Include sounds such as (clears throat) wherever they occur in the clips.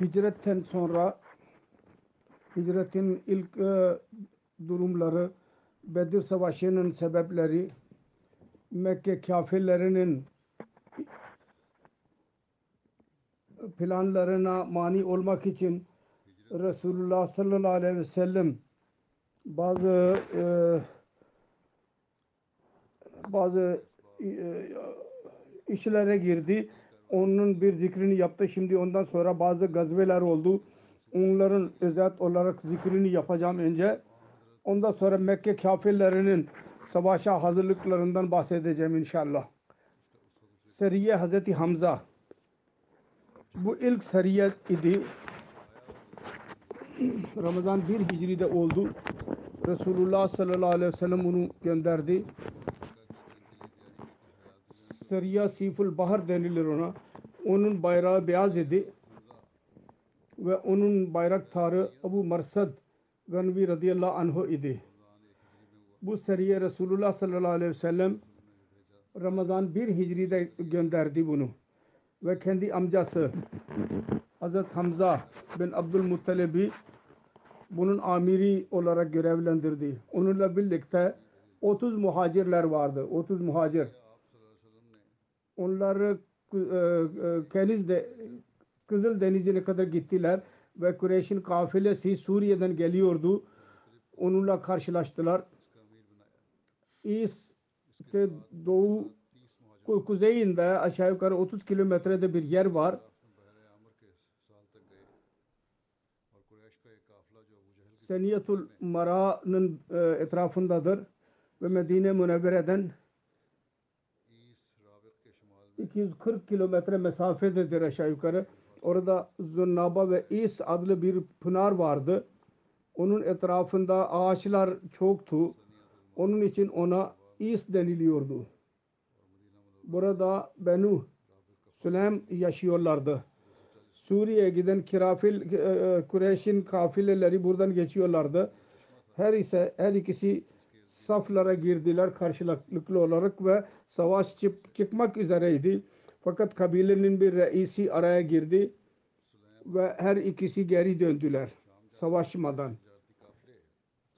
Hicretten sonra hicretin ilk e, durumları Bedir Savaşı'nın sebepleri Mekke kafirlerinin planlarına mani olmak için Resulullah sallallahu aleyhi ve sellem bazı e, bazı e, işlere girdi onun bir zikrini yaptı. Şimdi ondan sonra bazı gazveler oldu. Onların özet olarak zikrini yapacağım önce. Ondan sonra Mekke kafirlerinin savaşa hazırlıklarından bahsedeceğim inşallah. Seriye Hazreti Hamza. Bu ilk seriye idi. (clears throat) Ramazan 1 Hicri'de oldu. Resulullah sallallahu aleyhi ve sellem onu gönderdi. Seriya Siful Bahar denilir ona. Onun bayrağı beyaz idi. Ve onun bayraktarı Abu Marsad Ganvi radıyallahu anhu idi. Bu seriye Resulullah sallallahu aleyhi ve sellem Ramazan 1 Hicri'de gönderdi bunu. Ve kendi amcası Hazret Hamza bin Abdülmuttalib'i bunun amiri olarak görevlendirdi. Onunla birlikte 30 muhacirler vardı. 30 muhacir onlar e, e, Keniz'de Kızıl Denizi'ne kadar gittiler ve Kureyş'in kafilesi Suriye'den geliyordu. Onunla karşılaştılar. İs ise doğu kuzeyinde aşağı yukarı 30 kilometrede bir yer var. Seniyetul Mara'nın e, etrafındadır ve Medine Münevvere'den 240 kilometre mesafededir aşağı yukarı. Orada Zunnaba ve İs adlı bir pınar vardı. Onun etrafında ağaçlar çoktu. Onun için ona İs deniliyordu. Burada Benu Süleym yaşıyorlardı. Suriye'ye giden kirafil Kureyş'in kafileleri buradan geçiyorlardı. Her ise her ikisi saflara girdiler karşılıklı olarak ve savaş çık çıkmak üzereydi. Fakat kabilenin bir reisi araya girdi ve her ikisi geri döndüler savaşmadan.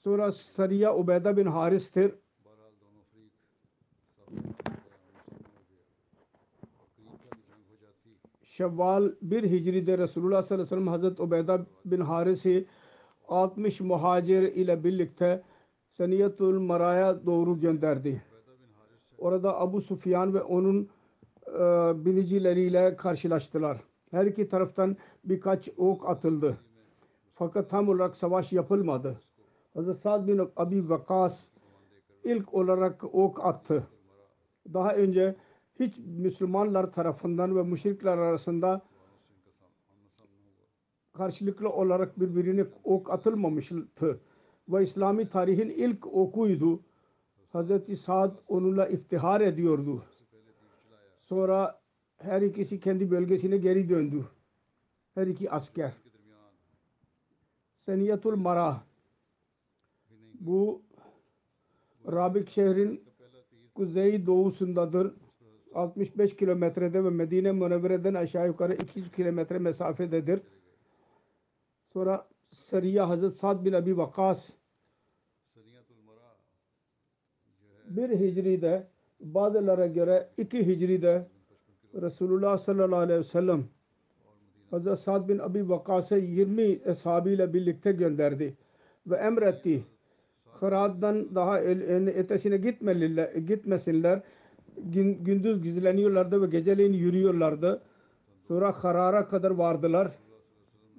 Sonra Sariya Ubeyda bin Haris'tir. Şevval 1 Hicri'de Resulullah sallallahu aleyhi ve sellem Hazreti Ubeyda bin Haris'i 60 muhacir ile birlikte Seniyetul Mara'ya doğru gönderdi. Orada Abu Sufyan ve onun e, binicileriyle karşılaştılar. Her iki taraftan birkaç ok atıldı. Fakat tam olarak savaş yapılmadı. Hazreti Sa'd bin Abi Vakas ilk olarak ok attı. Daha önce hiç Müslümanlar tarafından ve müşrikler arasında karşılıklı olarak birbirine ok atılmamıştı. Ve İslami tarihin ilk okuydu. Hazreti Sa'd onunla iftihar ediyordu. Sonra her ikisi kendi bölgesine geri döndü. her iki asker. Seniyetul Mara bu Rabik şehrin kuzey doğusundadır. 65 kilometrede ve Medine Münevvere'den aşağı yukarı 200 kilometre mesafededir. Sonra Seriye Hazret Sa'd bin Abi Vakas bir hicride bazılara göre iki hicride Resulullah sallallahu aleyhi ve sellem Hazret Sa'd bin Abi Vakas'ı 20 ashabıyla birlikte gönderdi ve emretti. Hırat'tan daha ötesine gitmeliler, gitmesinler. Gün, gündüz gizleniyorlardı ve geceleyin yürüyorlardı. Sonra Harar'a kadar vardılar.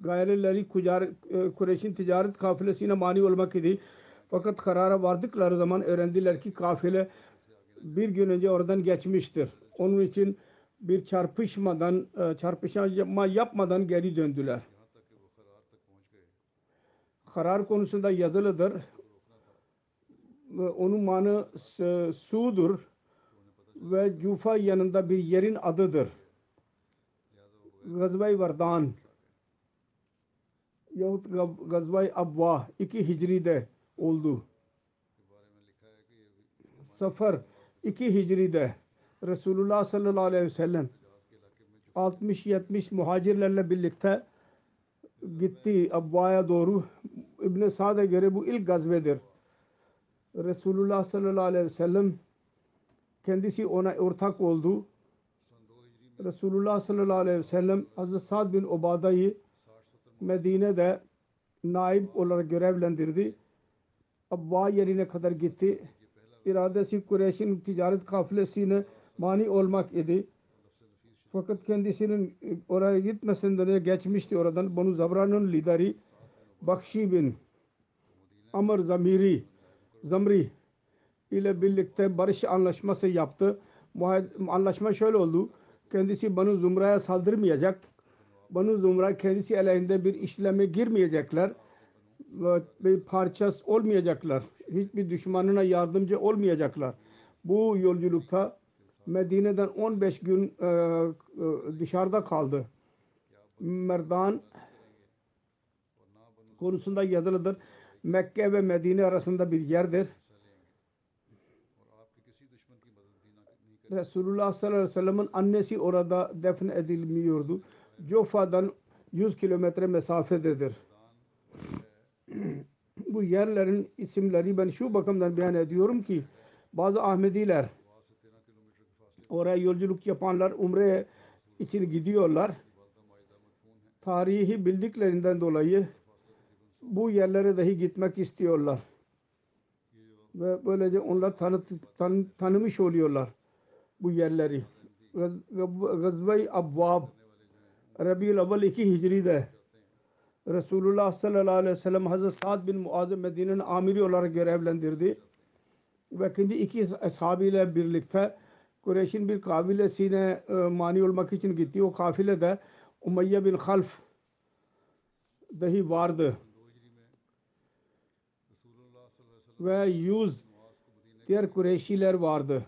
Gayrileri Kureyş'in ticaret kafilesine mani olmak idi. Fakat Harar'a vardıkları zaman öğrendiler ki kafile bir gün önce oradan geçmiştir. Onun için bir çarpışmadan, çarpışma yapmadan geri döndüler. Karar konusunda yazılıdır. Onun manı sudur ve Cufa yanında bir yerin adıdır. Gazvay Vardan yahut Gazvay Abva iki Hicri'de oldu. Safar iki Hicri'de Resulullah sallallahu aleyhi ve sellem 60-70 muhacirlerle birlikte gitti Abva'ya doğru. İbn-i Sa'd'a göre bu ilk gazvedir. Resulullah sallallahu aleyhi ve sellem kendisi ona ortak oldu. Resulullah sallallahu aleyhi ve sellem Hazreti Sa'd bin Ubada'yı Medine'de naib olarak görevlendirdi. Abba yerine kadar gitti. İradesi Kureyş'in ticaret kafilesine mani olmak idi. Fakat kendisinin oraya gitmesinden önce geçmişti oradan. Bunu Zabra'nın lideri Bakşi bin Amr Zamiri Zamri ile birlikte barış anlaşması yaptı. Anlaşma şöyle oldu. Kendisi Banu Zumra'ya saldırmayacak. Banu Zumra kendisi aleyhinde bir işleme girmeyecekler. Bir parçası olmayacaklar. Hiçbir düşmanına yardımcı olmayacaklar. Bu yolculukta Medine'den 15 gün e, e, dışarıda kaldı. Merdan konusunda yazılıdır. Mekke ve Medine arasında bir yerdir. Resulullah sallallahu aleyhi ve sellem'in annesi orada defn edilmiyordu. Jofa'dan 100 kilometre mesafededir. Bu yerlerin isimleri ben şu bakımdan beyan ediyorum ki bazı Ahmediler oraya yolculuk yapanlar umre için gidiyorlar. Tarihi bildiklerinden dolayı bu yerlere dahi gitmek istiyorlar. Ve böylece onlar tanı, tan, tanımış oluyorlar bu yerleri. Gazve-i Abwab Rabi'ül Avval 2 Hicri'de Resulullah sallallahu aleyhi ve sellem Hazreti Sa'd bin Muaz'ı Medine'nin amiri olarak görevlendirdi. Ve kendi iki ashabıyla birlikte Kureyş'in bir kabilesine e, mani olmak için gitti. O kafile de Umayye bin Half dahi vardı. Ve yüz diğer Kureyşiler vardı.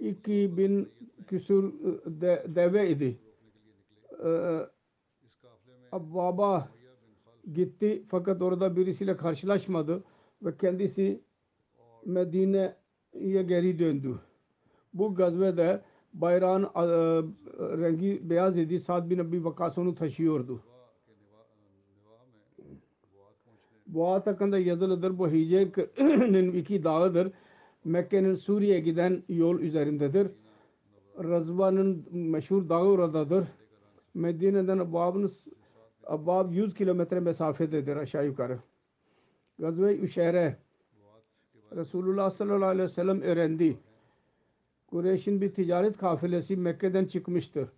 2000 küsur de, deve idi. Ee, Abbaba gitti fakat orada birisiyle karşılaşmadı ve kendisi Medine'ye geri döndü. Bu gazvede bayrağın e, rengi beyaz idi. Sa'd bin Abi Vakas onu taşıyordu. Boğaz hakkında yazılıdır. Bu Hicre'nin (clears throat) iki dağıdır. Mekke'nin Suriye'ye giden yol üzerindedir. Razva'nın meşhur dağı oradadır. Medine'den Abbab'ın Abbab 100 kilometre mesafededir aşağı yukarı. Gazve-i Üşere Resulullah sallallahu aleyhi ve sellem öğrendi. Kureyş'in bir ticaret kafilesi Mekke'den çıkmıştır.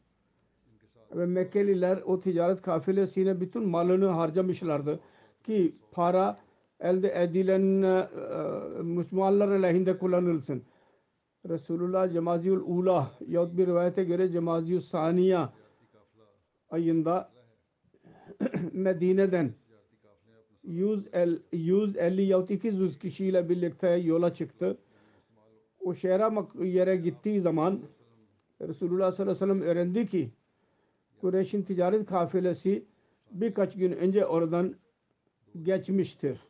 Ve Mekkeliler o ticaret kafilesine bütün malını harcamışlardı. Ki para elde edilen e, Müslümanlar aleyhinde kullanılsın. Resulullah Cemaziyul Ula yahut bir rivayete göre Cemaziyul Saniya ayında (clears throat) Medine'den 150, 150 yahut 200 kişiyle birlikte yola çıktı. O şehre yere gittiği zaman Resulullah sallallahu aleyhi ve sellem öğrendi ki Kureyş'in ticaret kafilesi birkaç gün önce oradan geçmiştir.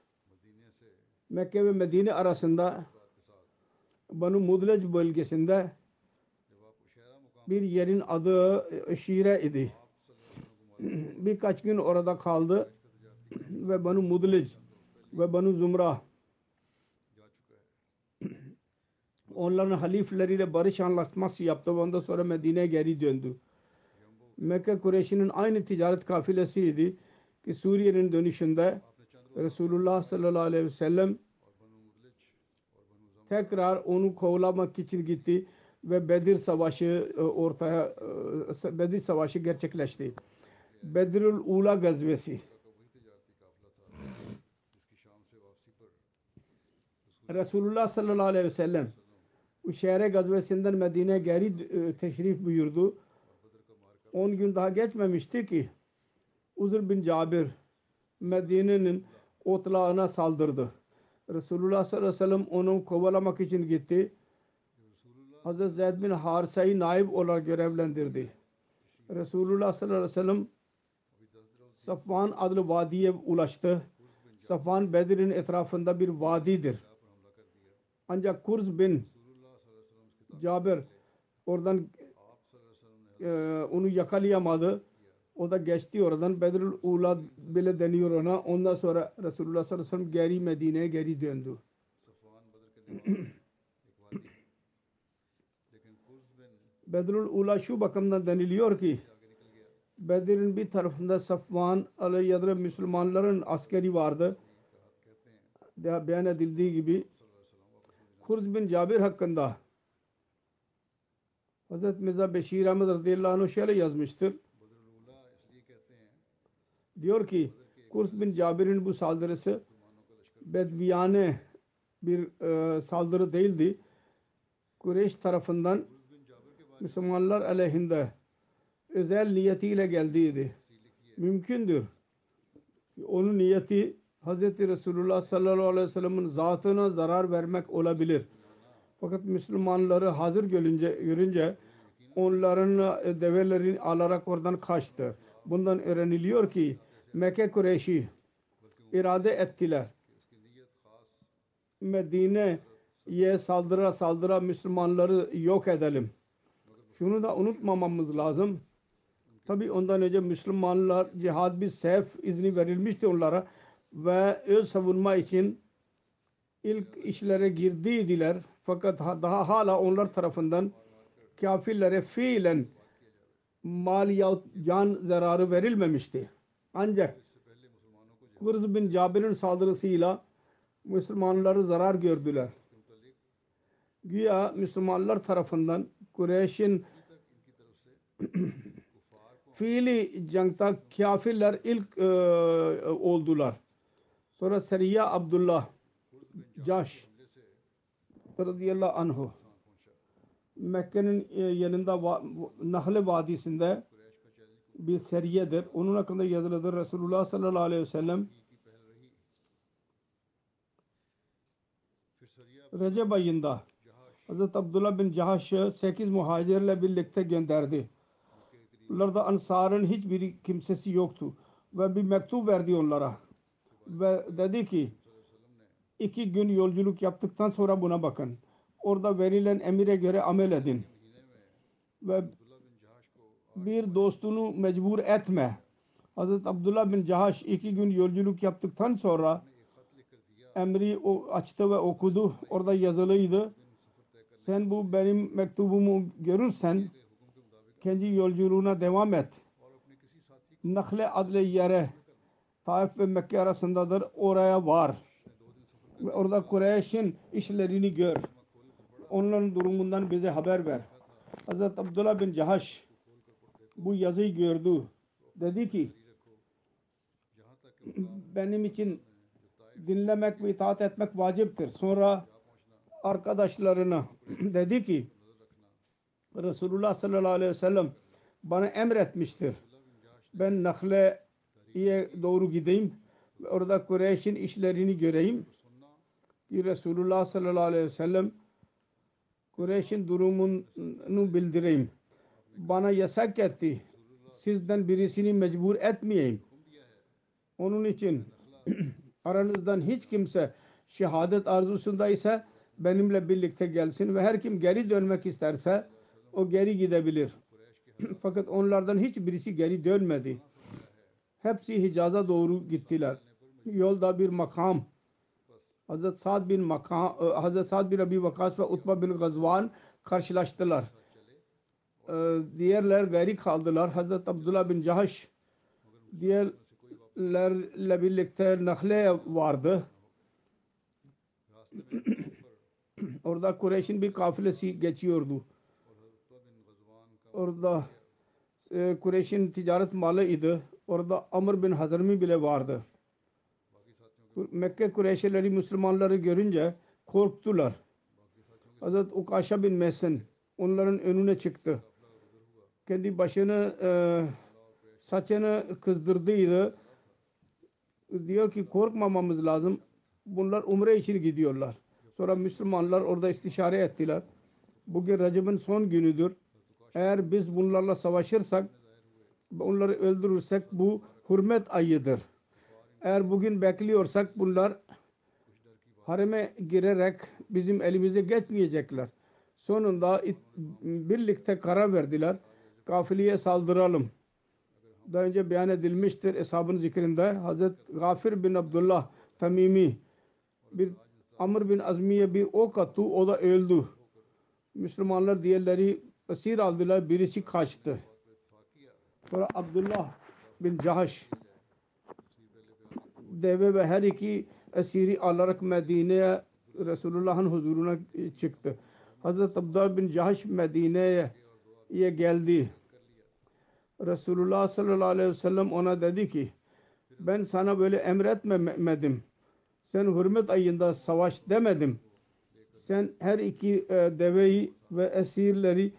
Mekke ve Medine arasında Banu Mudlec bölgesinde bir yerin adı e, Şire idi. (clears throat) Birkaç gün orada kaldı ve Banu Mudlec ve Banu Zumra onların halifleriyle barış anlaşması yaptı ve ondan sonra Medine'ye geri döndü. Mekke Kureyş'inin aynı ticaret kafilesiydi ki Suriye'nin dönüşünde Resulullah sallallahu aleyhi ve sellem tekrar onu kovlamak için gitti ve Bedir Savaşı e, ortaya e, Bedir Savaşı gerçekleşti. Bedirül Ula gazvesi Resulullah sallallahu aleyhi ve sellem bu şehre gazvesinden Medine'ye geri e, teşrif buyurdu. 10 gün daha geçmemişti ki Uzur bin Cabir Medine'nin otlağına saldırdı. Resulullah sallallahu aleyhi ve sellem onu kovalamak için gitti. Hazreti Zeyd bin Harisa'yı naib olarak görevlendirdi. Resulullah sallallahu aleyhi ve sellem Safvan adlı vadiye ulaştı. Safvan Bedir'in etrafında bir vadidir. Ancak Kurz bin Cabir oradan e, onu yakalayamadı. O da geçti oradan. Bedrül Ula bile deniyor ona. Ondan sonra Resulullah sallallahu aleyhi ve sellem geri Medine'ye geri döndü. (clears throat) Bedrül Ula şu bakımdan deniliyor ki Bedir'in bir tarafında Safvan aleyhi Müslümanların askeri vardı. De, beyan edildiği gibi Kurz bin Cabir hakkında Hazreti Mirza Beşir Ahmet radıyallahu anh şöyle yazmıştır. Diyor ki Kurs bin Cabir'in bu saldırısı bedviyane bir e, saldırı değildi. Kureyş tarafından Müslümanlar aleyhinde özel niyetiyle geldiydi. Mümkündür. Onun niyeti Hz. Resulullah sallallahu aleyhi ve sellem'in zatına zarar vermek olabilir. Fakat Müslümanları hazır görünce, görünce onların e, develerini alarak oradan kaçtı. Bundan öğreniliyor ki Mekke Kureyşi irade ettiler. Medine'ye saldıra saldıra Müslümanları yok edelim. Şunu da unutmamamız lazım. Tabi ondan önce Müslümanlar cihad bir sef izni verilmişti onlara ve öz savunma için ilk işlere girdiydiler. Fakat daha hala onlar tarafından kafirlere fiilen mal ya can zararı verilmemişti. Ancak Kurz bin Cabir'in saldırısıyla Müslümanları zarar gördüler. Güya Müslümanlar tarafından Kureyş'in (clears throat) fiili cangta kafirler ilk e, oldular. Sonra Seriya Abdullah Caş radıyallahu anhu Mekke'nin e, yanında Nahle Vadisi'nde bir seriyedir. Onun hakkında yazılıdır. Resulullah sallallahu aleyhi ve sellem Recep ayında Hazreti Abdullah bin Cahaş'ı 8 muhacirle birlikte gönderdi. Bunlarda Ansar'ın hiçbir kimsesi yoktu. Ve bir mektup verdi onlara. Ve dedi ki iki gün yolculuk yaptıktan sonra buna bakın. Orada verilen emire göre amel edin. Ve bir dostunu mecbur etme. Hazreti Abdullah bin Cahaş iki gün yolculuk yaptıktan sonra emri açtı ve okudu. Orada yazılıydı. Sen bu benim mektubumu görürsen kendi yolculuğuna devam et. Nakle adlı yere Taif ve Mekke arasındadır. Oraya var. Ve orada Kureyş'in işlerini gör. Onların durumundan bize haber ver. Hazreti Abdullah bin Cahaş bu yazıyı gördü. Dedi ki benim için dinlemek ve itaat etmek vaciptir. Sonra arkadaşlarına (clears throat) dedi ki Resulullah sallallahu aleyhi ve sellem bana emretmiştir. Ben Nakhle'ye doğru gideyim ve orada Kureyş'in işlerini göreyim. Ki Resulullah sallallahu aleyhi ve sellem Kureyş'in durumunu bildireyim. Bana yasak etti. sizden birisini mecbur etmeyeyim. Onun için (clears throat) aranızdan hiç kimse şehadet arzusunda ise benimle birlikte gelsin ve her kim geri dönmek isterse o geri gidebilir. (clears throat) Fakat onlardan hiçbirisi geri dönmedi. Hepsi Hicaz'a doğru gittiler. Yolda bir makam Hazret Sa'd bin Makam, e, Hazret Sa'd bin Abi Vakas ve Utba bin Gazvan karşılaştılar. E, Diğerler geri kaldılar. Hazret Abdullah bin Cahaş diğerlerle birlikte Nahle vardı. (clears throat) Orada Kureyş'in bir kafilesi geçiyordu. Orada e, Kureyş'in ticaret malı idi. Orada Amr bin Hazrmi bile vardı. Mekke Kureyşlileri Müslümanları görünce korktular. Hazret Ukasha bin Mesen onların önüne çıktı. Kendi başını e, saçını kızdırdıydı. Diyor ki korkmamamız lazım. Bunlar umre için gidiyorlar. Sonra Müslümanlar orada istişare ettiler. Bugün Recep'in son günüdür. Eğer biz bunlarla savaşırsak onları öldürürsek bu hürmet ayıdır. Eğer bugün bekliyorsak bunlar hareme girerek bizim elimize geçmeyecekler. Sonunda birlikte karar verdiler. Kafiliye saldıralım. Daha önce beyan edilmiştir eshabın zikrinde. Hazret Gafir bin Abdullah Tamimi bir Amr bin Azmiye bir ok attı. O da öldü. Müslümanlar diğerleri esir aldılar. Birisi kaçtı. Sonra Abdullah bin Cahaş deve ve her iki esiri alarak Medine'ye Resulullah'ın huzuruna çıktı. Hazreti Abdullah bin Cahaş Medine'ye geldi. Resulullah sallallahu aleyhi ve sellem ona dedi ki ben sana böyle emretmedim. Sen hürmet ayında savaş demedim. Sen her iki e, deveyi ve esirleri e,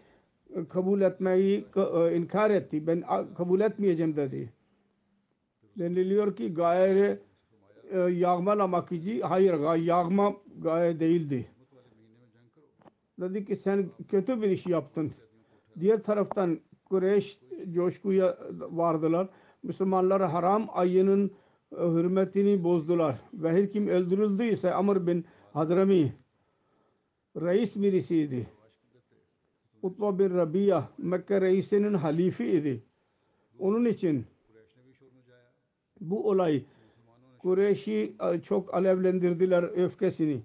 kabul etmeyi e, inkar etti. Ben kabul etmeyeceğim dedi. Deniliyor ki gaye e, yağmalamak için hayır yağma gaye değildi. Dedi ki sen kötü bir iş yaptın. Diğer taraftan Kureyş coşkuya vardılar. Müslümanlar haram ayının e, hürmetini bozdular. Ve her kim öldürüldüyse Amr bin Hadrami reis birisiydi. Utba bin Rabia Mekke reisinin halifi idi. Onun için bu olay Kureyş'i e, çok alevlendirdiler öfkesini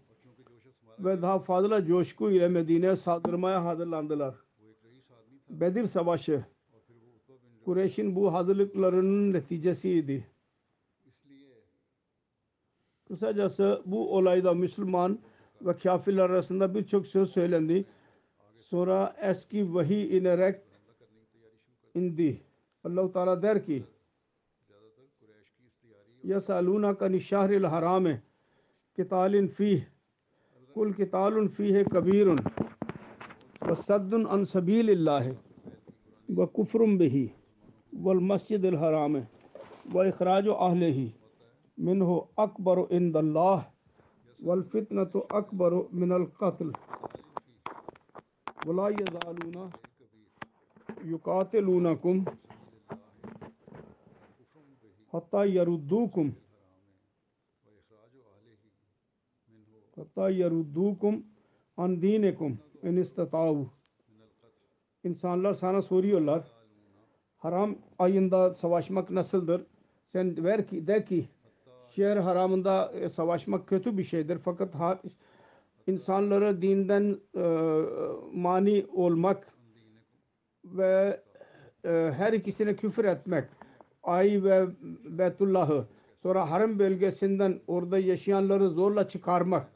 ve daha fazla coşku ile Medine'ye saldırmaya hazırlandılar. Bedir Savaşı Kureyş'in bu hazırlıklarının neticesiydi. Kısacası bu olayda Müslüman ve kafirler arasında birçok söz söylendi. سورہ ایس کی وہی ان ریکٹ ان دی۔ اللہ تعالیٰ دیر کی۔ یا سالونہ کا نشہر الحرام ہے کتال فی۔ کل کتال فی ہے کبیر۔ و صد ان سبیل اللہ ہے و کفرم بہی والمسجد الحرام، و اخراج و اہل ہی منہ اکبر اند اللہ، والفتنة اکبر من القتل۔ ve la yezaluna yukatelunakum hatta yaruddukum hatta yaruddukum an dinekum in istatav insanlar sana soruyorlar haram ayında savaşmak nasıldır? Sen ver ki de ki şehir haramında e, savaşmak kötü bir şeydir. Fakat insanlara dinden e, mani olmak ve e, her ikisine küfür etmek. Ay ve Beytullah'ı sonra harem bölgesinden orada yaşayanları zorla çıkarmak.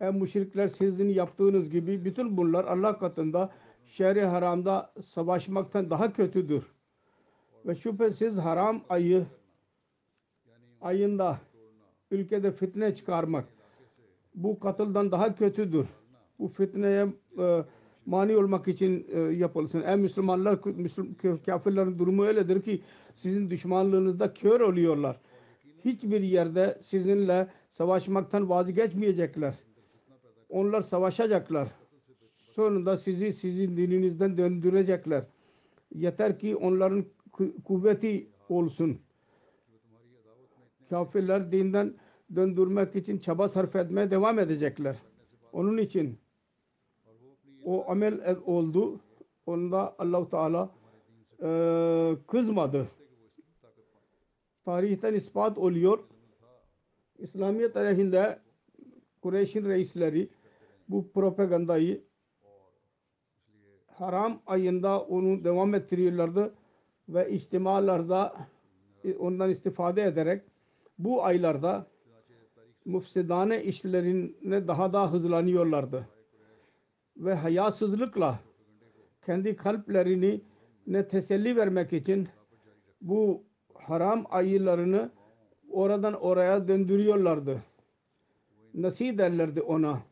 Ey müşrikler sizin yaptığınız gibi bütün bunlar Allah katında şehri haramda savaşmaktan daha kötüdür. Ve şüphesiz haram ayı ayında ülkede fitne çıkarmak bu katıldan daha kötüdür. Bu fitneye e, mani olmak için e, yapılsın. Ey Müslümanlar, Müslüm, kafirlerin durumu öyledir ki sizin düşmanlığınızda kör oluyorlar. Hiçbir yerde sizinle savaşmaktan vazgeçmeyecekler. Onlar savaşacaklar. Sonunda sizi sizin dininizden döndürecekler. Yeter ki onların kuvveti olsun. Kafirler dinden döndürmek için çaba sarf etmeye devam edecekler. Onun için o amel ed- oldu. Onda Allahu Teala eee, kızmadı. Tarihten ispat oluyor. İslamiyet aleyhinde Kureyş'in reisleri bu propagandayı haram ayında onu devam ettiriyorlardı ve içtimalarda e, ondan istifade ederek bu aylarda mufsidane işlerine daha da hızlanıyorlardı. Ve hayasızlıkla kendi kalplerini ne teselli vermek için bu haram aylarını oradan oraya döndürüyorlardı. Nasih derlerdi ona.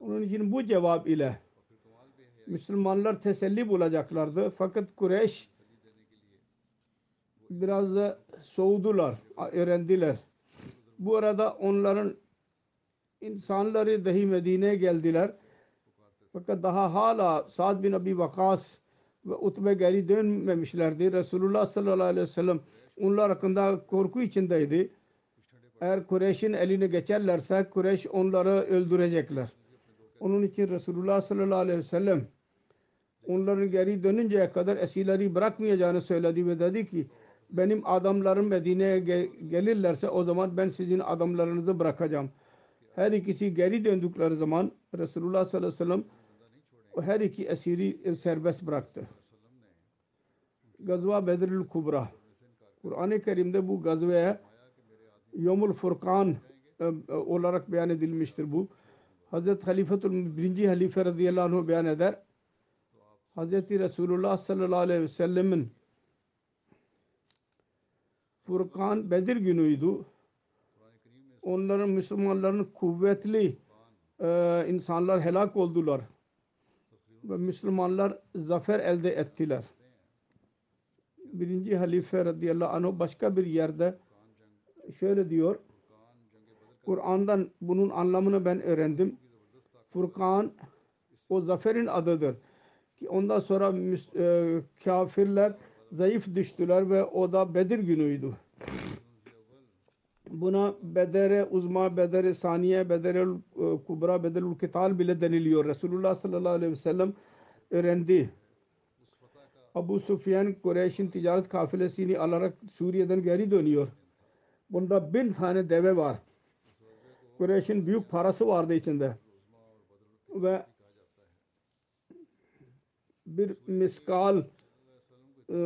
Onun için bu cevap ile Müslümanlar teselli bulacaklardı. Fakat Kureyş biraz soğudular, öğrendiler. Bu arada onların insanları dahi Medine'ye geldiler. Fakat daha hala Sa'd bin Abi Vakas ve Utbe geri dönmemişlerdi. Resulullah sallallahu aleyhi ve sellem onlar hakkında korku içindeydi. Eğer Kureyş'in eline geçerlerse Kureyş onları öldürecekler. Onun için Resulullah sallallahu aleyhi ve sellem onların geri dönünceye kadar esirleri bırakmayacağını söyledi ve dedi ki benim adamlarım Medine'ye ge- gelirlerse o zaman ben sizin adamlarınızı bırakacağım. Her ikisi geri döndükleri zaman Resulullah sallallahu aleyhi ve sellem her iki esiri serbest bıraktı. Gazva Bedrül Kubra. Kur'an-ı Kerim'de bu gazveye Yomul Furkan e, e, olarak beyan edilmiştir bu. Hazreti Halifetul birinci halife radıyallahu anh beyan eder. Hazreti Resulullah sallallahu aleyhi ve sellemin Furkan Bedir günüydü. Onların Müslümanların kuvvetli e, insanlar helak oldular. Ve Müslümanlar zafer elde ettiler. Birinci halife radıyallahu anh başka bir yerde şöyle diyor. Kur'an'dan bunun anlamını ben öğrendim. Furkan o zaferin adıdır. Ki ondan sonra müs- e, kafirler zayıf düştüler ve o da Bedir günüydü. Buna Bedere Uzma, Bedere Saniye, Bedere Kubra, Bedere Kital bile deniliyor. Resulullah sallallahu aleyhi ve sellem öğrendi. Abu Sufyan Kureyş'in ticaret kafilesini alarak Suriye'den geri dönüyor. Bunda bin tane deve var. Kureyş'in büyük parası vardı içinde. Ve bir miskal e,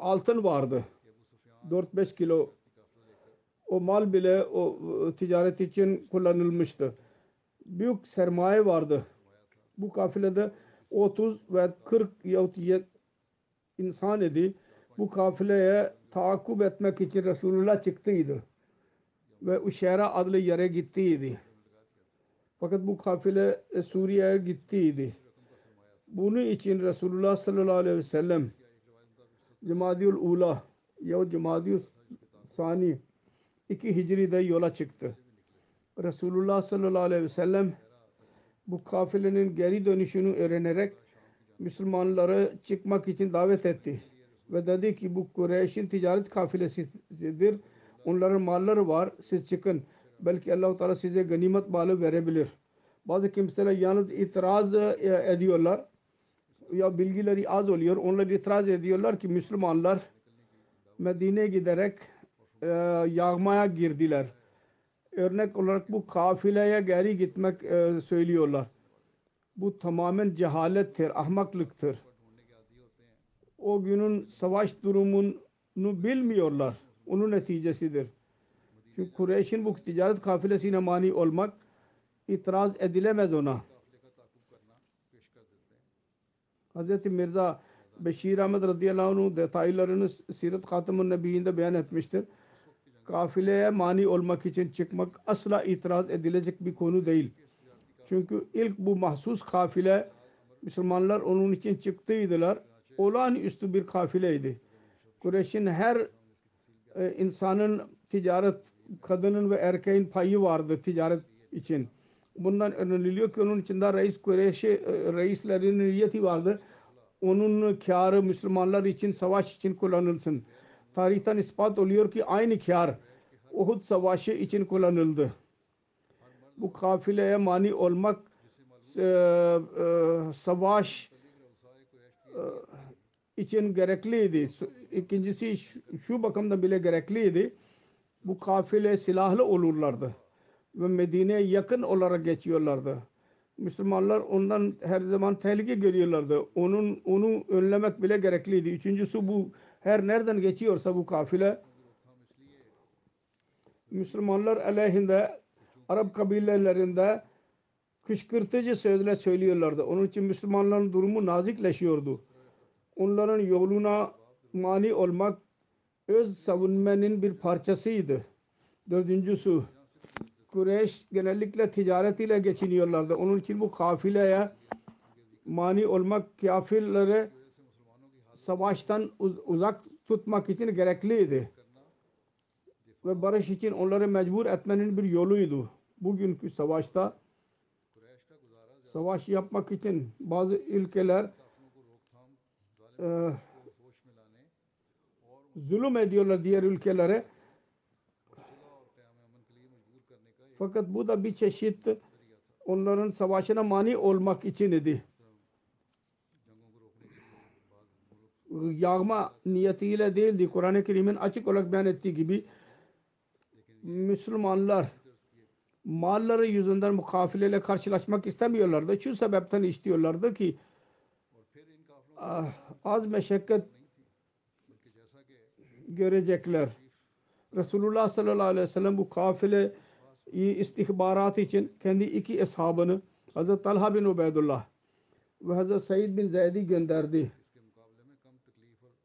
altın vardı. 4-5 kilo o mal bile o e, ticaret için kullanılmıştı. Büyük sermaye vardı. Bu kafilede 30 ve 40 yahut insan idi. Bu kafileye taakkup etmek için Resulullah çıktıydı. Ve Uşera adlı yere gittiydi. Fakat bu kafile e, Suriye'ye gittiydi. Bunun için Resulullah sallallahu aleyhi ve sellem Cemadiül Ula ya Cemadiül Sani iki Hicri'de yola çıktı. Resulullah sallallahu aleyhi ve sellem bu kafilenin geri dönüşünü öğrenerek Müslümanları çıkmak için davet etti. Ve dedi ki bu Kureyş'in ticaret kafilesidir. Onların malları var. Siz çıkın. Belki Allah-u Teala size ganimet malı verebilir. Bazı kimseler yalnız itiraz e, ediyorlar. Ya bilgileri az oluyor. Onlar itiraz ediyorlar ki Müslümanlar Medine'ye giderek e, yağmaya girdiler. Örnek olarak bu kafileye geri gitmek e, söylüyorlar. Bu tamamen cehalettir, ahmaklıktır. O günün savaş durumunu bilmiyorlar. Onun neticesidir. Çünkü Kureyş'in bu ticaret kafilesine mani olmak itiraz edilemez ona. Hz. Mirza Beşir Ahmet radıyallahu anh'ın detaylarını Sirat Hatam'ın Nebiyyinde beyan etmiştir. Kafileye mani olmak için çıkmak asla itiraz edilecek bir konu değil. Çünkü ilk bu mahsus kafile Müslümanlar onun için çıktıydılar. Olağanüstü bir kafileydi. Kureyş'in her e, insanın ticaret kadının ve erkeğin payı vardı ticaret için. Bundan öğreniliyor ki onun içinde reis Kureyş'i e, reislerin niyeti vardı. onun kârı Müslümanlar için savaş için kullanılsın. Tarihten ispat oluyor ki aynı kâr Uhud savaşı için kullanıldı. Bu kafileye mani olmak e, e, savaş e, için gerekliydi. İkincisi şu bakımda bile gerekliydi. Bu kafile silahlı olurlardı. Ve Medine'ye yakın olarak geçiyorlardı. Müslümanlar ondan her zaman tehlike görüyorlardı. Onun onu önlemek bile gerekliydi. Üçüncüsü bu her nereden geçiyorsa bu kafile Müslümanlar aleyhinde Arap kabilelerinde kışkırtıcı sözler söylüyorlardı. Onun için Müslümanların durumu nazikleşiyordu. Onların yoluna mani olmak öz savunmanın bir parçasıydı. Dördüncüsü Kureyş genellikle ticaret ile geçiniyorlardı. Onun için bu kafileye mani olmak kafirleri savaştan uz uzak tutmak için gerekliydi. Ve barış için onları mecbur etmenin bir yoluydu. Bugünkü savaşta savaş yapmak için bazı ülkeler e, zulüm ediyorlar diğer ülkelere. Fakat bu da bir çeşit onların savaşına mani olmak için idi. Yağma niyetiyle değildi. Kur'an-ı Kerim'in açık olarak beyan ettiği gibi Müslümanlar malları yüzünden mukafileyle karşılaşmak istemiyorlardı. Şu sebepten istiyorlardı ki ah, az meşakkat görecekler. Resulullah sallallahu aleyhi ve sellem bu kafile istihbarat için kendi iki eshabını Hazreti Talha bin Ubeydullah ve Hazreti Said bin Zeyd'i gönderdi.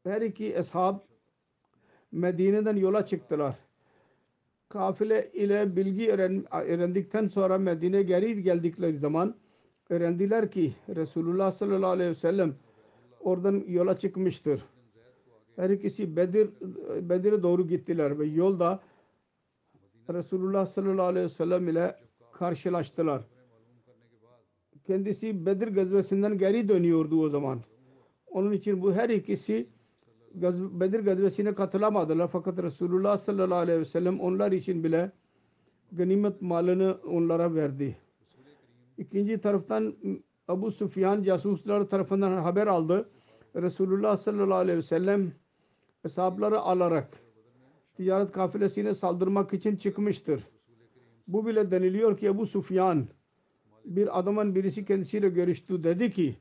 Her iki ashab Medine'den yola çıktılar. Kafile ile bilgi öğrendikten sonra Medine'ye geri geldikleri zaman öğrendiler ki Resulullah sallallahu aleyhi ve sellem oradan yola çıkmıştır. Her ikisi Bedir, Bedir'e doğru gittiler ve yolda Resulullah sallallahu aleyhi ve sellem ile karşılaştılar. Kendisi Bedir gazvesinden geri dönüyordu o zaman. Onun için bu her ikisi Bedir gazvesine katılamadılar. Fakat Resulullah sallallahu aleyhi ve sellem onlar için bile ganimet malını onlara verdi. İkinci taraftan Abu Sufyan casuslar tarafından haber aldı. Resulullah sallallahu aleyhi ve sellem hesapları alarak ticaret kafilesine saldırmak için çıkmıştır. Bu bile deniliyor ki Ebu Sufyan bir adamın birisi kendisiyle görüştü. Dedi ki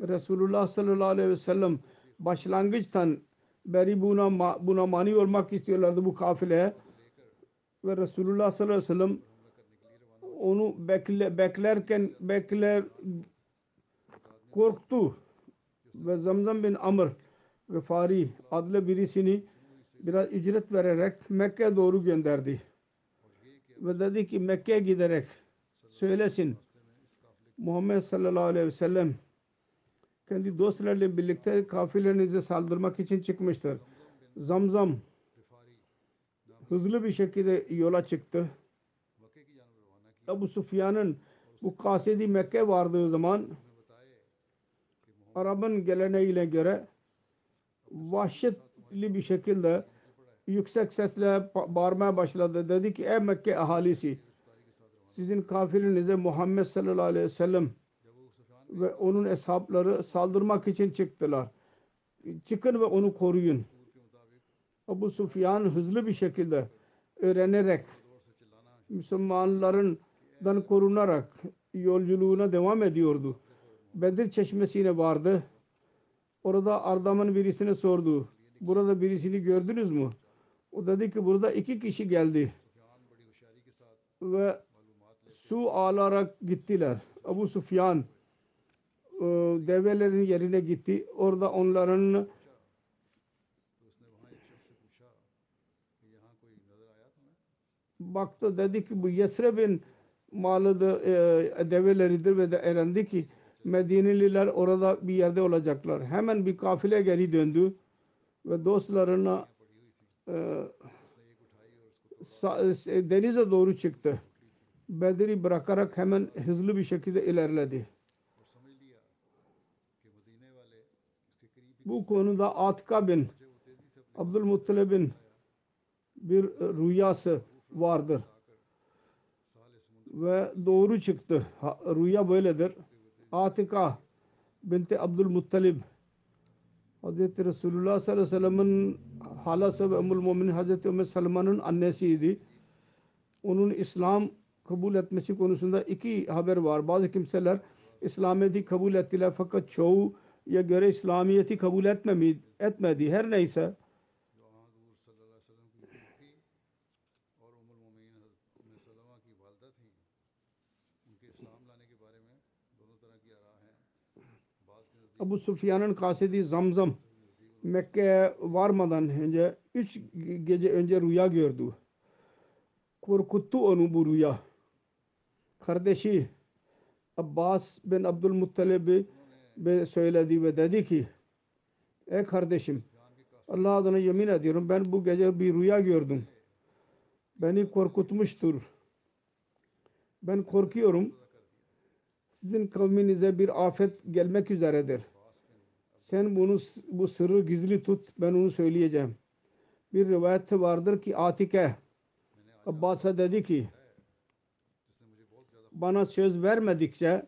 Resulullah sallallahu aleyhi ve sellem başlangıçtan beri buna, buna mani olmak istiyorlardı bu kafileye. Ve Resulullah sallallahu aleyhi ve sellem onu bekle, beklerken bekler korktu ve Zamzam bin Amr ve Fari adlı birisini biraz ücret vererek Mekke'ye doğru gönderdi. Ve dedi ki Mekke'ye giderek söylesin Muhammed sallallahu aleyhi ve sellem kendi dostlarıyla birlikte kafilerinize saldırmak için çıkmıştır. Zamzam hızlı bir şekilde yola çıktı. Ebu Sufyan'ın bu kasedi Mekke vardığı zaman Arap'ın geleneğine göre vahşetli bir şekilde yüksek sesle bağırmaya başladı. Dedi ki ey Mekke ahalisi sizin kafirinize Muhammed sallallahu aleyhi ve sellem ve onun hesapları saldırmak için çıktılar. Çıkın ve onu koruyun. Abu Sufyan hızlı bir şekilde öğrenerek Müslümanlarından korunarak yolculuğuna devam ediyordu. Bedir çeşmesine vardı. Orada ardamın birisine sordu. Burada birisini gördünüz mü? O dedi ki burada iki kişi geldi. Ve su alarak gittiler. Abu Sufyan e, develerin yerine gitti. Orada onların baktı dedi ki bu Yesreb'in malıdır, e, develeridir ve de öğrendi ki Medineliler orada bir yerde olacaklar. Hemen bir kafile geri döndü ve dostlarına e, e, denize doğru çıktı. Bedir'i bırakarak hemen hızlı bir şekilde ilerledi. Bu konuda Atika bin Abdülmuttalib'in bir rüyası vardır. Ve doğru çıktı. Rüya böyledir. Atika binti Abdülmuttalib Hazreti Resulullah sallallahu aleyhi ve sellem'in halası ve Ümmül Muminin Hazreti Ümmü Salman'ın annesiydi. Onun İslam kabul etmesi konusunda iki haber var. Bazı kimseler İslamiyet'i kabul ettiler fakat çoğu ya göre İslamiyet'i kabul etmemi, etmedi. Her neyse Abu Sufyan'ın kasidi Zamzam Mekke'ye varmadan önce üç gece önce rüya gördü. Korkuttu onu bu rüya. Kardeşi Abbas bin Abdülmuttalib'i be- söyledi ve dedi ki Ey kardeşim Allah adına yemin ediyorum ben bu gece bir rüya gördüm. Beni korkutmuştur. Ben korkuyorum sizin kavminize bir afet gelmek üzeredir. Sen bunu bu sırrı gizli tut. Ben onu söyleyeceğim. Bir rivayette vardır ki Atike Abbas'a dedi ki bana söz vermedikçe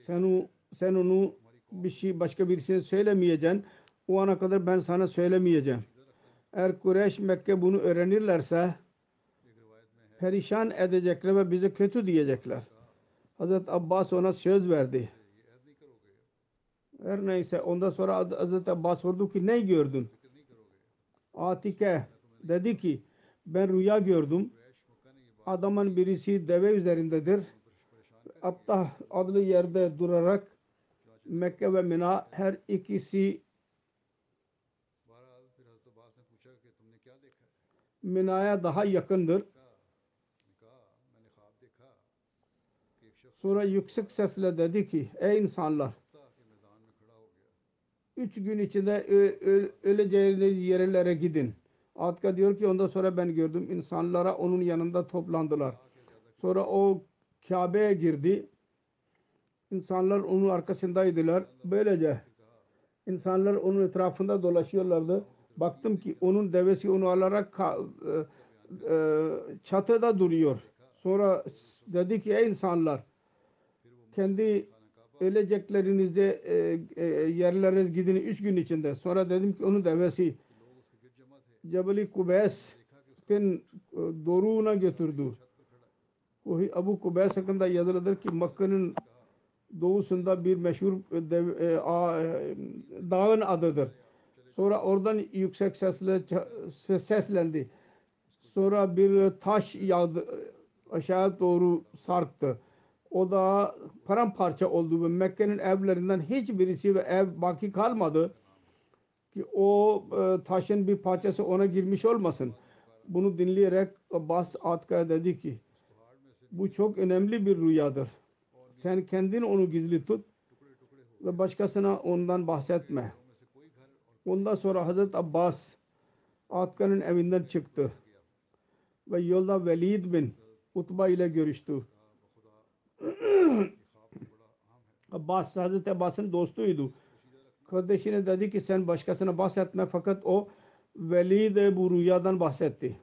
sen, o, sen onu bir şey başka birisine söylemeyeceksin. O ana kadar ben sana söylemeyeceğim. Eğer Kureyş Mekke bunu öğrenirlerse perişan edecekler ve bize kötü diyecekler. Hazreti Abbas ona söz verdi. Her neyse ondan sonra Hazreti Abbas sordu ki ne gördün? Atike dedi ki ben rüya gördüm. Adamın birisi deve üzerindedir. Abtah adlı yerde durarak Mekke ve Mina her ikisi Mina'ya daha yakındır. Sonra yüksek sesle dedi ki ey insanlar üç gün içinde öleceğiniz yerlere gidin. Atka diyor ki ondan sonra ben gördüm insanlara onun yanında toplandılar. Sonra o Kabe'ye girdi. İnsanlar onun arkasındaydılar. Böylece insanlar onun etrafında dolaşıyorlardı. Baktım ki onun devesi onu alarak e, e, çatıda duruyor. Sonra dedi ki ey insanlar kendi öleceklerinize e, e, yerlere gidin üç gün içinde. Sonra dedim ki onun devesi Cebeli Kubes'in e, doruğuna götürdü. O Abu Kubes hakkında yazılıdır ki Makke'nin doğusunda bir meşhur e, dev, e, a- e, dağın adıdır. Sonra oradan yüksek sesle seslendi. Sonra bir taş yağdı aşağı doğru sarktı. O da paramparça oldu ve Mekke'nin evlerinden hiçbirisi ve ev baki kalmadı ki o e, taşın bir parçası ona girmiş olmasın. Bunu dinleyerek Abbas Atka'ya dedi ki bu çok önemli bir rüyadır. Sen kendin onu gizli tut ve başkasına ondan bahsetme. Ondan sonra Hazreti Abbas Atka'nın evinden çıktı ve yolda Velid bin Utba ile görüştü. Abbas Hazreti Abbas'ın dostuydu. Kardeşine dedi ki sen başkasına bahsetme fakat o Velid bu rüyadan bahsetti.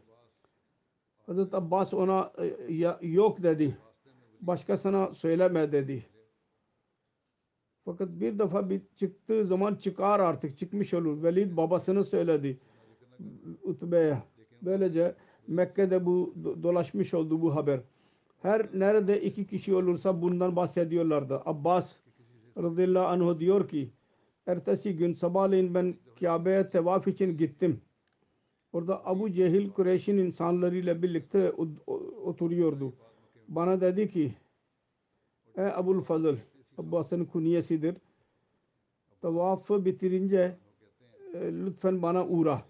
Hazreti Abbas ona e, yok dedi. Başkasına söyleme dedi. Fakat bir defa bir çıktığı zaman çıkar artık çıkmış olur. Velid babasını söyledi Utbe'ye. Böylece Mekke'de bu do- dolaşmış oldu bu haber. Her nerede iki kişi olursa bundan bahsediyorlardı. Abbas radıyallahu anh diyor ki ertesi gün sabahleyin ben Kabe'ye tevaf için gittim. Orada Abu Cehil Kureyş'in insanlarıyla birlikte oturuyordu. Bana dedi ki Ey Abul Fazıl Abbas'ın kunyesidir. Tavafı bitirince e, lütfen bana uğra.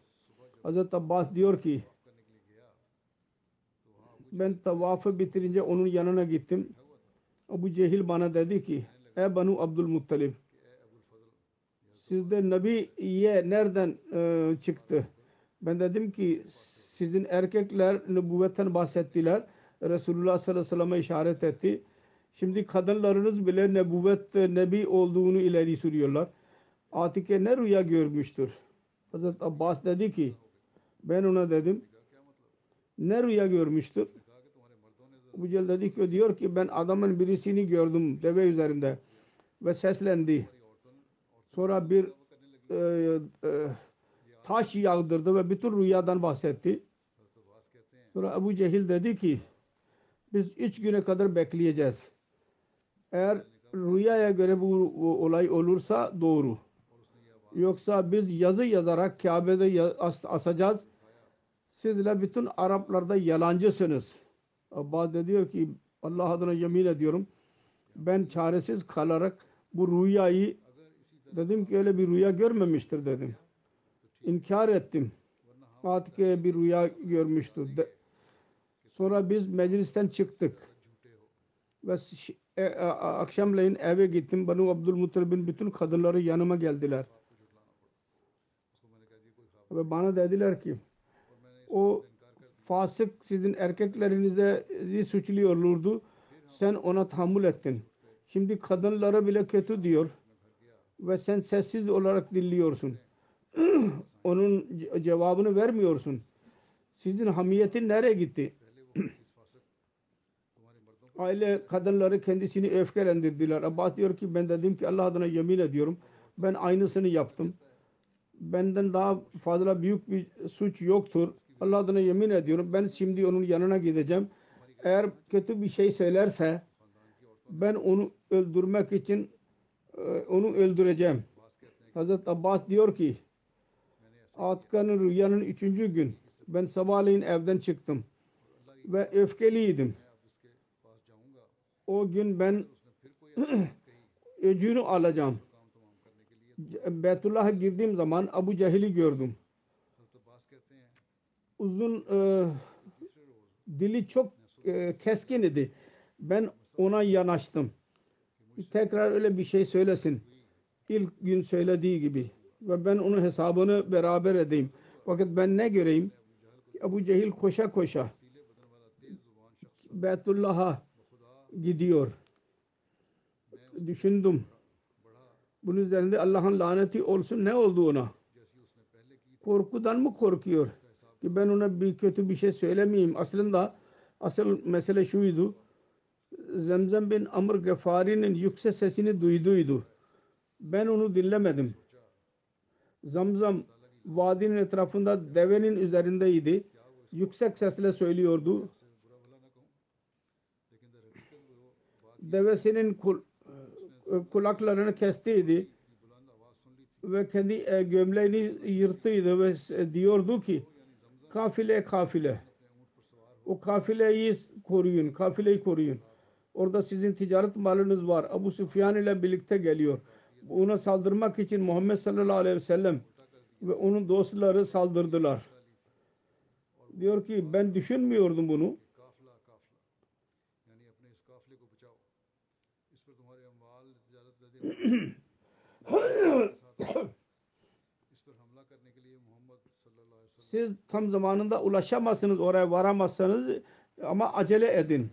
Hazreti Abbas diyor ki ben tavafı bitirince onun yanına gittim. Abu Cehil bana dedi ki Ey Banu Abdülmuttalib sizde Nebi'ye nereden e, çıktı? Ben dedim ki sizin erkekler nübüvvetten bahsettiler. Resulullah sallallahu aleyhi ve sellem'e işaret etti. Şimdi kadınlarınız bile nebüvvet, nebi olduğunu ileri sürüyorlar. Atike ne rüya görmüştür? Hazreti Abbas dedi ki ben ona dedim ne rüya görmüştür? Ebu Cehil dedi diyor ki ben adamın birisini gördüm deve üzerinde ve seslendi. Sonra bir e, e, taş yağdırdı ve bütün rüyadan bahsetti. Sonra Ebu Cehil dedi ki biz üç güne kadar bekleyeceğiz. Eğer rüyaya göre bu, olay olursa doğru. Yoksa biz yazı yazarak Kabe'de as- asacağız. Sizle bütün Araplarda yalancısınız. Abbas da diyor ki Allah adına yemin ediyorum ben çaresiz kalarak bu rüyayı dedim ki öyle bir rüya görmemiştir dedim. İnkar ettim. Atike bir rüya görmüştü. De- Sonra biz meclisten çıktık. Ve e, akşamleyin eve gittim. Banu Abdülmuttalib'in bütün kadınları yanıma geldiler. Ve bana dediler ki o fasık sizin erkeklerinize suçluyorlardı. Sen ona tahammül ettin. Şimdi kadınlara bile kötü diyor. Ve sen sessiz olarak dinliyorsun. (clears throat) Onun ce- cevabını vermiyorsun. Sizin hamiyetin nereye gitti? (clears throat) Aile kadınları kendisini öfkelendirdiler. Abbas diyor ki ben dedim ki Allah adına yemin ediyorum. Ben aynısını yaptım. Benden daha fazla büyük bir suç yoktur. Allah adına yemin ediyorum. Ben şimdi onun yanına gideceğim. Eğer kötü bir şey söylerse ben onu öldürmek için e, onu öldüreceğim. Hazreti Abbas diyor ki Atka'nın rüyanın üçüncü gün ben sabahleyin evden çıktım ve öfkeliydim. O gün ben (clears throat) öcünü alacağım. Beytullah'a girdiğim zaman Abu Cehil'i gördüm. Uzun e, dili çok e, keskin idi. Ben ona yanaştım. Tekrar öyle bir şey söylesin. İlk gün söylediği gibi. Ve ben onun hesabını beraber edeyim. Fakat ben ne göreyim? Abu Cehil koşa koşa Beytullah'a gidiyor. Düşündüm. Bunun üzerinde Allah'ın laneti olsun ne oldu ona? Korkudan mı korkuyor? Ki ben ona bir kötü bir şey söylemeyeyim. Aslında asıl mesele şuydu. Zemzem bin Amr Gefari'nin yüksek sesini duyduydu. Ben onu dinlemedim. Zamzam vadinin etrafında devenin üzerindeydi. Yüksek sesle söylüyordu. Devesinin kul, kulaklarını kestiydi ve kendi e, gömleğini yırttıydı ve s- diyordu ki kafile kafile. O kafileyi koruyun kafileyi koruyun. Orada sizin ticaret malınız var. Abu Sufyan ile birlikte geliyor. Ona saldırmak için Muhammed sallallahu aleyhi ve sellem ve onun dostları saldırdılar. Diyor ki ben düşünmüyordum bunu Siz tam zamanında ulaşamazsınız, oraya varamazsanız ama acele edin.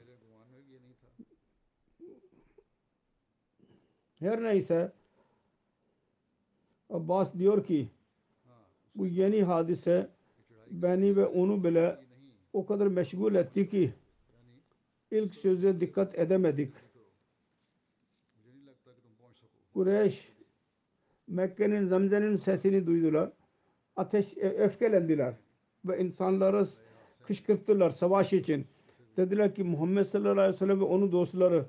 Her neyse Abbas diyor ki bu yeni hadise beni ve onu bile o kadar meşgul etti ki ilk söze dikkat edemedik. Kureyş Mekke'nin Zemze'nin sesini duydular. Ateş e, öfkelendiler ve insanları kışkırttılar savaş için. Dediler ki Muhammed sallallahu aleyhi ve sellem ve onun dostları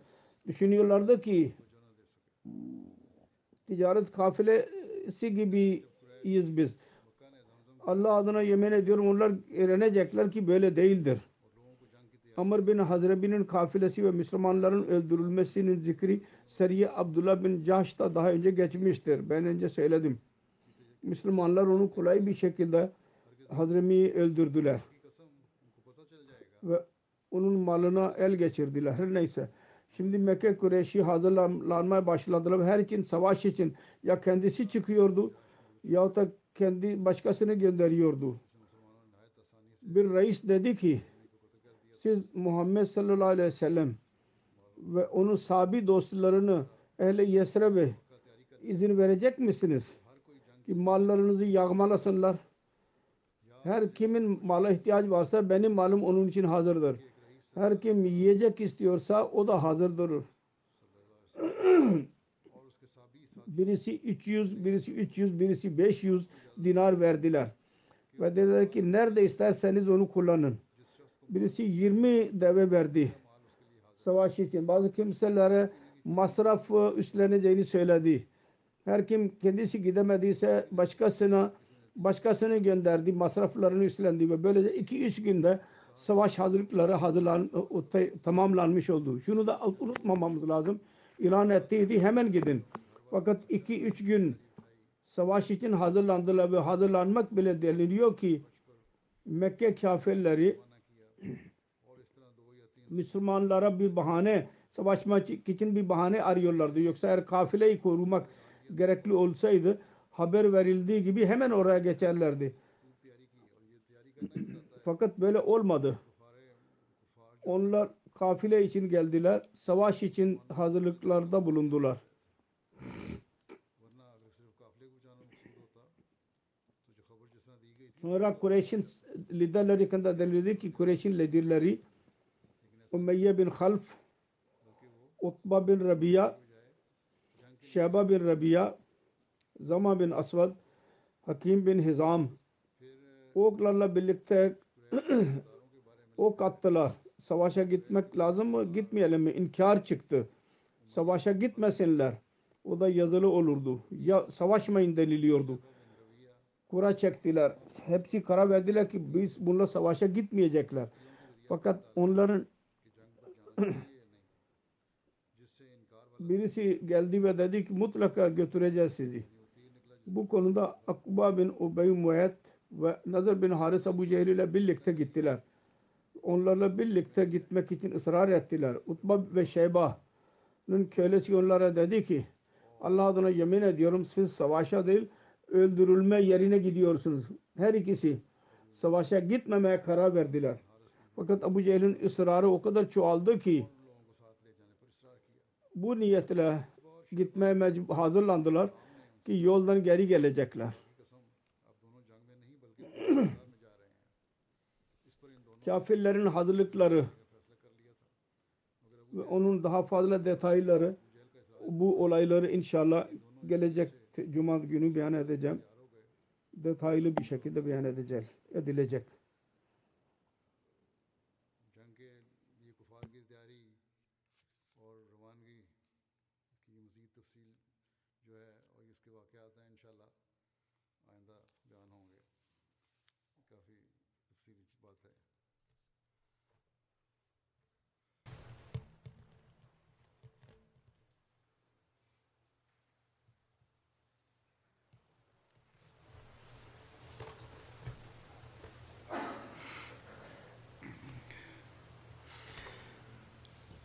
düşünüyorlardı ki ticaret kafilesi gibiyiz biz. Allah adına yemin ediyorum onlar öğrenecekler ki böyle değildir. Amr bin Hazrebi'nin kafilesi ve Müslümanların öldürülmesinin zikri Seriye Abdullah bin Cahş'ta daha önce geçmiştir. Ben önce söyledim. Müslümanlar onu kolay bir şekilde Hazremi'yi öldürdüler. Ve onun malına el geçirdiler. Her neyse. Şimdi Mekke Kureyş'i hazırlanmaya başladılar. Her için savaş için ya kendisi çıkıyordu ya da kendi başkasını gönderiyordu. Bir reis dedi ki siz Muhammed sallallahu aleyhi ve sellem ve onun sabi dostlarını ehli Yesrebe izin verecek misiniz? Ki mallarınızı yağmalasınlar. Her kimin mala ihtiyaç varsa benim malım onun için hazırdır. Her kim yiyecek istiyorsa o da hazırdır. (clears throat) birisi 300, birisi 300, birisi 500 dinar verdiler. Ve dediler ki nerede isterseniz onu kullanın. Birisi 20 deve verdi. Savaş için. Bazı kimselere masraf e, üstleneceğini söyledi. Her kim kendisi gidemediyse başkasına başkasını gönderdi. Masraflarını üstlendi ve böylece 2-3 günde savaş hazırlıkları hazırlan te- tamamlanmış oldu. Şunu da unutmamamız lazım. İlan ettiydi hemen gidin. Fakat 2-3 gün savaş için hazırlandılar ve hazırlanmak bile deniliyor ki Mekke kafirleri Müslümanlara bir bahane, savaşmak için bir bahane arıyorlardı. Yoksa eğer kafileyi korumak gerekli olsaydı haber verildiği gibi hemen oraya geçerlerdi. Fakat böyle olmadı. Onlar kafile için geldiler, savaş için hazırlıklarda bulundular. Sonra Kureyş'in liderleri hakkında denildi ki Kureyş'in liderleri Umeyye bin Half, Utba bin Rabia, Şeba bin Rabia, Zama bin Aswad, Hakim bin Hizam oklarla birlikte (clears throat) ok attılar. Savaşa gitmek lazım mı? Gitmeyelim mi? İnkar çıktı. Savaşa gitmesinler. O da yazılı olurdu. Ya savaşmayın deniliyordu kura çektiler. Hepsi karar verdiler ki biz bununla savaşa gitmeyecekler. Fakat onların (clears throat) birisi geldi ve dedi ki mutlaka götüreceğiz sizi. Bu konuda Akba bin Ubey Muayet ve Nazır bin Haris Abu Cehil ile birlikte gittiler. Onlarla birlikte gitmek için ısrar ettiler. Utba ve Şeyba'nın kölesi onlara dedi ki Allah adına yemin ediyorum siz savaşa değil öldürülme yerine gidiyorsunuz. Her ikisi savaşa gitmemeye karar verdiler. Fakat Abu Cehil'in ısrarı o kadar çoğaldı ki bu niyetle gitmeye mecbur hazırlandılar ki yoldan geri gelecekler. (clears throat) Kafirlerin hazırlıkları ve onun daha fazla detayları bu olayları inşallah gelecek cuma günü beyan edeceğim. Detaylı bir şekilde beyan edecek, edilecek.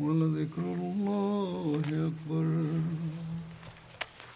ولذكر الله أكبر